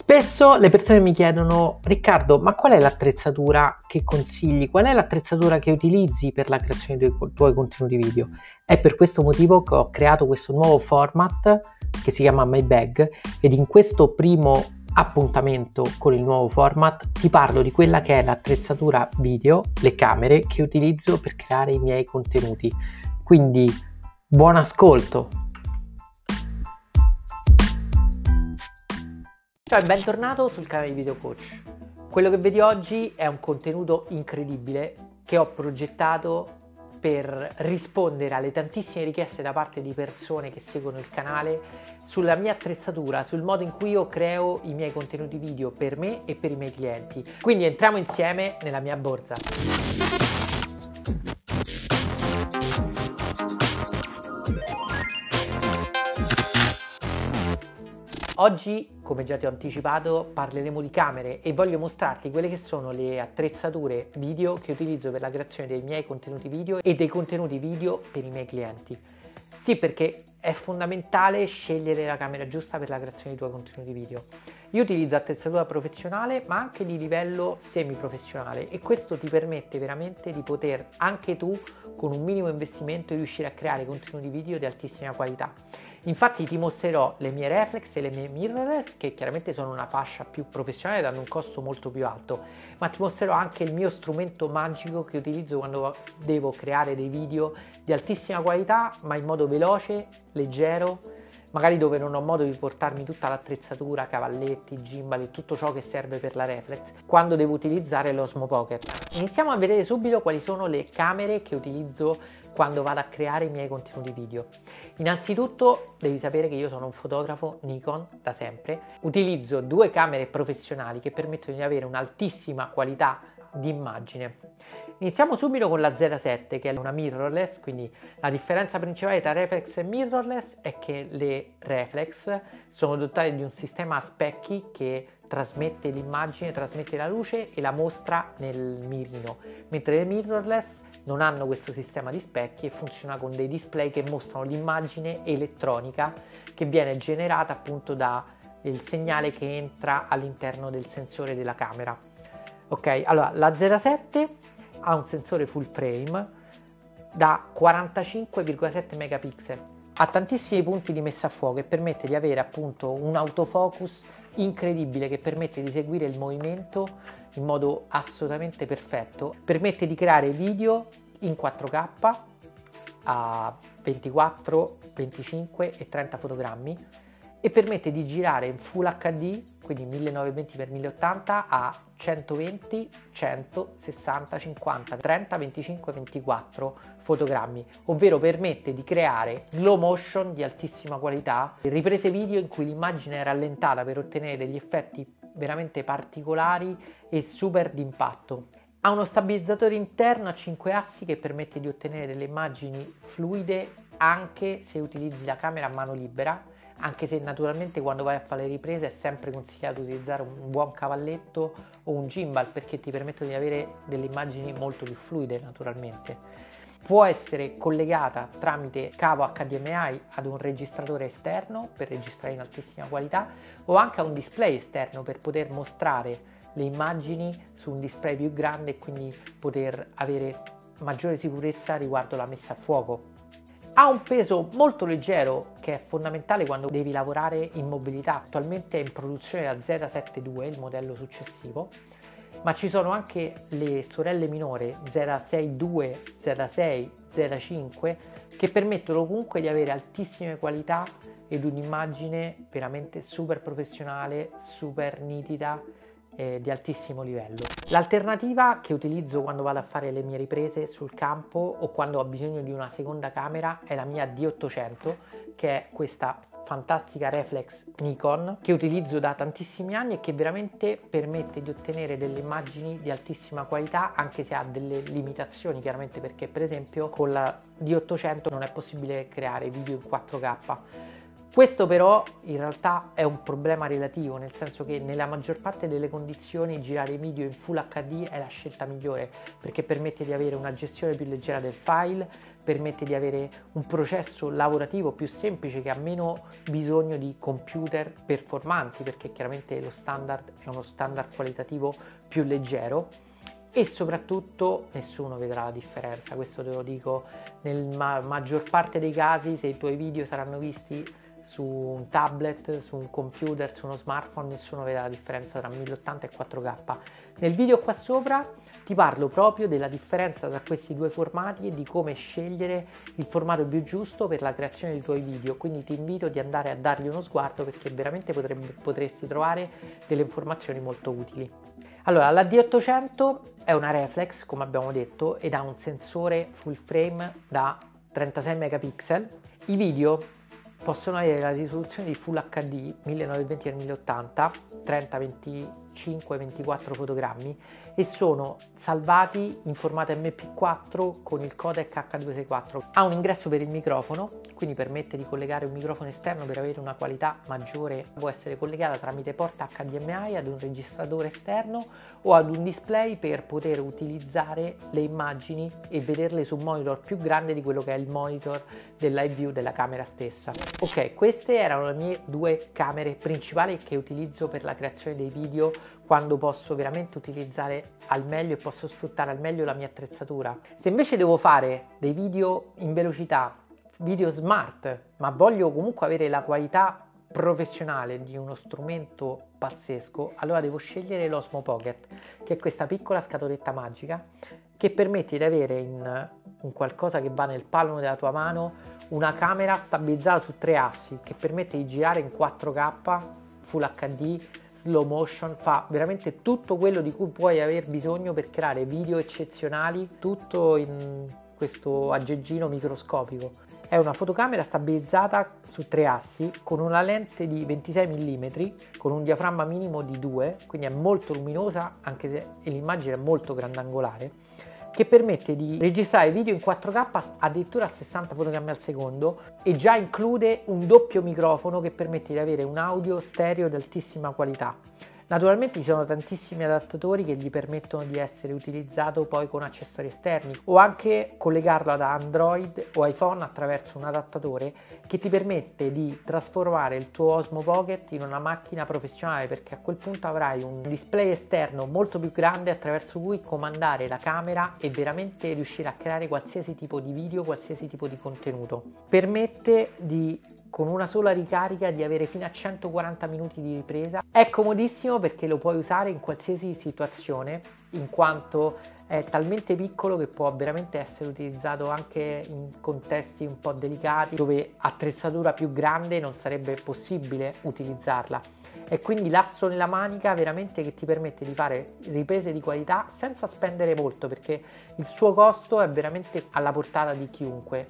Spesso le persone mi chiedono, Riccardo, ma qual è l'attrezzatura che consigli? Qual è l'attrezzatura che utilizzi per la creazione dei tuoi contenuti video? È per questo motivo che ho creato questo nuovo format che si chiama My Bag ed in questo primo appuntamento con il nuovo format ti parlo di quella che è l'attrezzatura video, le camere che utilizzo per creare i miei contenuti. Quindi buon ascolto! Ciao e bentornato sul canale di Video Coach. Quello che vedi oggi è un contenuto incredibile che ho progettato per rispondere alle tantissime richieste da parte di persone che seguono il canale sulla mia attrezzatura, sul modo in cui io creo i miei contenuti video per me e per i miei clienti. Quindi entriamo insieme nella mia borsa. Oggi, come già ti ho anticipato, parleremo di camere e voglio mostrarti quelle che sono le attrezzature video che utilizzo per la creazione dei miei contenuti video e dei contenuti video per i miei clienti. Sì, perché è fondamentale scegliere la camera giusta per la creazione dei tuoi contenuti video. Io utilizzo attrezzatura professionale ma anche di livello semi-professionale e questo ti permette veramente di poter anche tu con un minimo investimento riuscire a creare contenuti video di altissima qualità. Infatti ti mostrerò le mie reflex e le mie mirrorless che chiaramente sono una fascia più professionale danno un costo molto più alto ma ti mostrerò anche il mio strumento magico che utilizzo quando devo creare dei video di altissima qualità ma in modo veloce, leggero magari dove non ho modo di portarmi tutta l'attrezzatura, cavalletti, gimbal e tutto ciò che serve per la reflex quando devo utilizzare l'Osmo Pocket. Iniziamo a vedere subito quali sono le camere che utilizzo quando vado a creare i miei contenuti video. Innanzitutto devi sapere che io sono un fotografo Nikon da sempre, utilizzo due camere professionali che permettono di avere un'altissima qualità di immagine. Iniziamo subito con la Z7 che è una mirrorless, quindi la differenza principale tra reflex e mirrorless è che le reflex sono dotate di un sistema a specchi che trasmette l'immagine, trasmette la luce e la mostra nel mirino, mentre le mirrorless non hanno questo sistema di specchi e funziona con dei display che mostrano l'immagine elettronica che viene generata appunto dal segnale che entra all'interno del sensore della camera. Ok, allora la 07 ha un sensore full frame da 45,7 megapixel ha tantissimi punti di messa a fuoco e permette di avere appunto un autofocus incredibile che permette di seguire il movimento in modo assolutamente perfetto. Permette di creare video in 4K a 24, 25 e 30 fotogrammi e permette di girare in Full HD, quindi 1920x1080 a 120, 100, 60, 50, 30, 25, 24 fotogrammi, ovvero permette di creare slow motion di altissima qualità, riprese video in cui l'immagine è rallentata per ottenere degli effetti veramente particolari e super d'impatto. Ha uno stabilizzatore interno a 5 assi che permette di ottenere delle immagini fluide anche se utilizzi la camera a mano libera anche se naturalmente quando vai a fare le riprese è sempre consigliato utilizzare un buon cavalletto o un gimbal perché ti permettono di avere delle immagini molto più fluide naturalmente. Può essere collegata tramite cavo HDMI ad un registratore esterno per registrare in altissima qualità o anche a un display esterno per poter mostrare le immagini su un display più grande e quindi poter avere maggiore sicurezza riguardo la messa a fuoco ha un peso molto leggero che è fondamentale quando devi lavorare in mobilità. Attualmente è in produzione la Z72, il modello successivo, ma ci sono anche le sorelle minore Z62, Z6, Z5 che permettono comunque di avere altissime qualità ed un'immagine veramente super professionale, super nitida eh, di altissimo livello. L'alternativa che utilizzo quando vado a fare le mie riprese sul campo o quando ho bisogno di una seconda camera è la mia D800 che è questa fantastica reflex Nikon che utilizzo da tantissimi anni e che veramente permette di ottenere delle immagini di altissima qualità anche se ha delle limitazioni chiaramente perché per esempio con la D800 non è possibile creare video in 4K Questo però in realtà è un problema relativo, nel senso che nella maggior parte delle condizioni girare i video in Full HD è la scelta migliore perché permette di avere una gestione più leggera del file, permette di avere un processo lavorativo più semplice che ha meno bisogno di computer performanti perché chiaramente lo standard è uno standard qualitativo più leggero. E soprattutto nessuno vedrà la differenza, questo te lo dico. Nella maggior parte dei casi se i tuoi video saranno visti su un tablet, su un computer, su uno smartphone, nessuno vede la differenza tra 1080 e 4K. Nel video qua sopra ti parlo proprio della differenza tra questi due formati e di come scegliere il formato più giusto per la creazione dei tuoi video, quindi ti invito ad andare a dargli uno sguardo perché veramente potrebbe, potresti trovare delle informazioni molto utili. Allora, la D800 è una reflex, come abbiamo detto, ed ha un sensore full frame da 36 megapixel. I video possono avere la risoluzione di Full HD 1920x1080, 30-25-24 fotogrammi e sono salvati in formato MP4 con il codec H264. Ha un ingresso per il microfono, quindi permette di collegare un microfono esterno per avere una qualità maggiore. Può essere collegata tramite porta HDMI ad un registratore esterno o ad un display per poter utilizzare le immagini e vederle su un monitor più grande di quello che è il monitor del live view della camera stessa. Ok, queste erano le mie due camere principali che utilizzo per la creazione dei video quando posso veramente utilizzare al meglio e posso sfruttare al meglio la mia attrezzatura. Se invece devo fare dei video in velocità, video smart, ma voglio comunque avere la qualità professionale di uno strumento pazzesco, allora devo scegliere l'Osmo Pocket, che è questa piccola scatoletta magica che permette di avere in un qualcosa che va nel palmo della tua mano una camera stabilizzata su tre assi che permette di girare in 4K Full HD slow motion, fa veramente tutto quello di cui puoi aver bisogno per creare video eccezionali, tutto in questo aggeggino microscopico. È una fotocamera stabilizzata su tre assi con una lente di 26 mm con un diaframma minimo di 2, quindi è molto luminosa anche se l'immagine è molto grandangolare che permette di registrare video in 4K addirittura a 60 fotogrammi al secondo e già include un doppio microfono che permette di avere un audio stereo di altissima qualità. Naturalmente ci sono tantissimi adattatori che gli permettono di essere utilizzato poi con accessori esterni o anche collegarlo ad Android o iPhone attraverso un adattatore che ti permette di trasformare il tuo Osmo Pocket in una macchina professionale perché a quel punto avrai un display esterno molto più grande attraverso cui comandare la camera e veramente riuscire a creare qualsiasi tipo di video, qualsiasi tipo di contenuto. Permette di con una sola ricarica di avere fino a 140 minuti di ripresa. È comodissimo perché lo puoi usare in qualsiasi situazione in quanto è talmente piccolo che può veramente essere utilizzato anche in contesti un po' delicati dove attrezzatura più grande non sarebbe possibile utilizzarla. E quindi l'asso nella manica veramente che ti permette di fare riprese di qualità senza spendere molto perché il suo costo è veramente alla portata di chiunque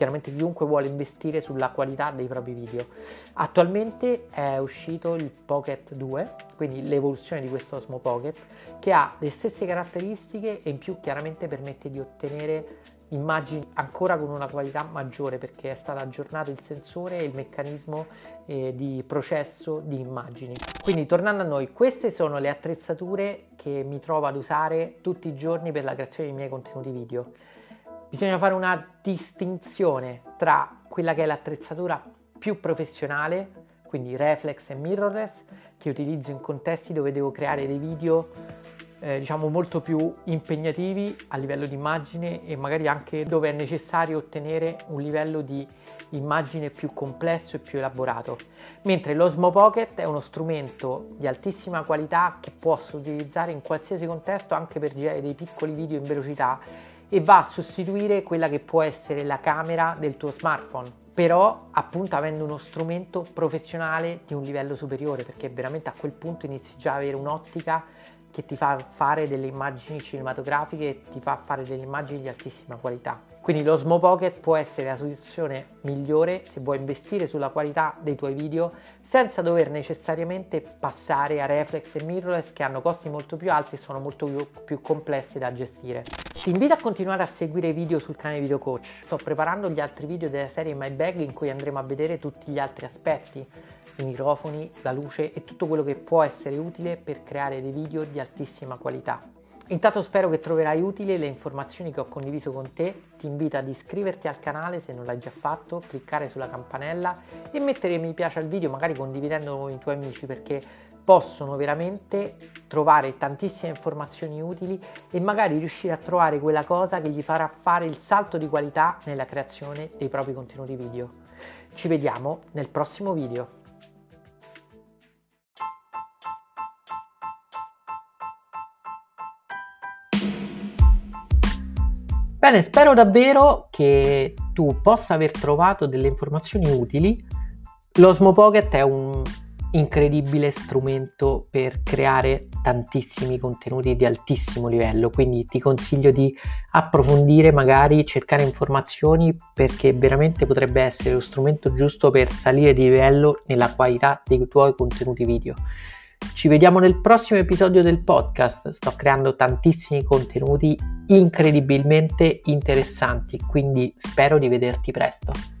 chiaramente chiunque vuole investire sulla qualità dei propri video. Attualmente è uscito il Pocket 2, quindi l'evoluzione di questo Osmo Pocket, che ha le stesse caratteristiche e in più chiaramente permette di ottenere immagini ancora con una qualità maggiore perché è stato aggiornato il sensore e il meccanismo eh, di processo di immagini. Quindi tornando a noi, queste sono le attrezzature che mi trovo ad usare tutti i giorni per la creazione dei miei contenuti video. Bisogna fare una distinzione tra quella che è l'attrezzatura più professionale, quindi reflex e mirrorless, che utilizzo in contesti dove devo creare dei video eh, diciamo molto più impegnativi a livello di immagine e magari anche dove è necessario ottenere un livello di immagine più complesso e più elaborato. Mentre l'Osmo Pocket è uno strumento di altissima qualità che posso utilizzare in qualsiasi contesto anche per girare dei piccoli video in velocità e va a sostituire quella che può essere la camera del tuo smartphone, però appunto avendo uno strumento professionale di un livello superiore, perché veramente a quel punto inizi già ad avere un'ottica che ti fa fare delle immagini cinematografiche e ti fa fare delle immagini di altissima qualità. Quindi lo Smo Pocket può essere la soluzione migliore se vuoi investire sulla qualità dei tuoi video senza dover necessariamente passare a reflex e mirrorless che hanno costi molto più alti e sono molto più, più complessi da gestire. Ti invito a continuare a seguire i video sul canale Video Coach. Sto preparando gli altri video della serie My Bag in cui andremo a vedere tutti gli altri aspetti, i microfoni, la luce e tutto quello che può essere utile per creare dei video di altissima qualità. Intanto spero che troverai utili le informazioni che ho condiviso con te, ti invito ad iscriverti al canale se non l'hai già fatto, cliccare sulla campanella e mettere mi piace al video magari condividendolo con i tuoi amici perché possono veramente trovare tantissime informazioni utili e magari riuscire a trovare quella cosa che gli farà fare il salto di qualità nella creazione dei propri contenuti video. Ci vediamo nel prossimo video. Bene, spero davvero che tu possa aver trovato delle informazioni utili. L'Osmo Pocket è un incredibile strumento per creare tantissimi contenuti di altissimo livello quindi ti consiglio di approfondire magari cercare informazioni perché veramente potrebbe essere lo strumento giusto per salire di livello nella qualità dei tuoi contenuti video ci vediamo nel prossimo episodio del podcast. Sto creando tantissimi contenuti incredibilmente interessanti quindi spero di vederti presto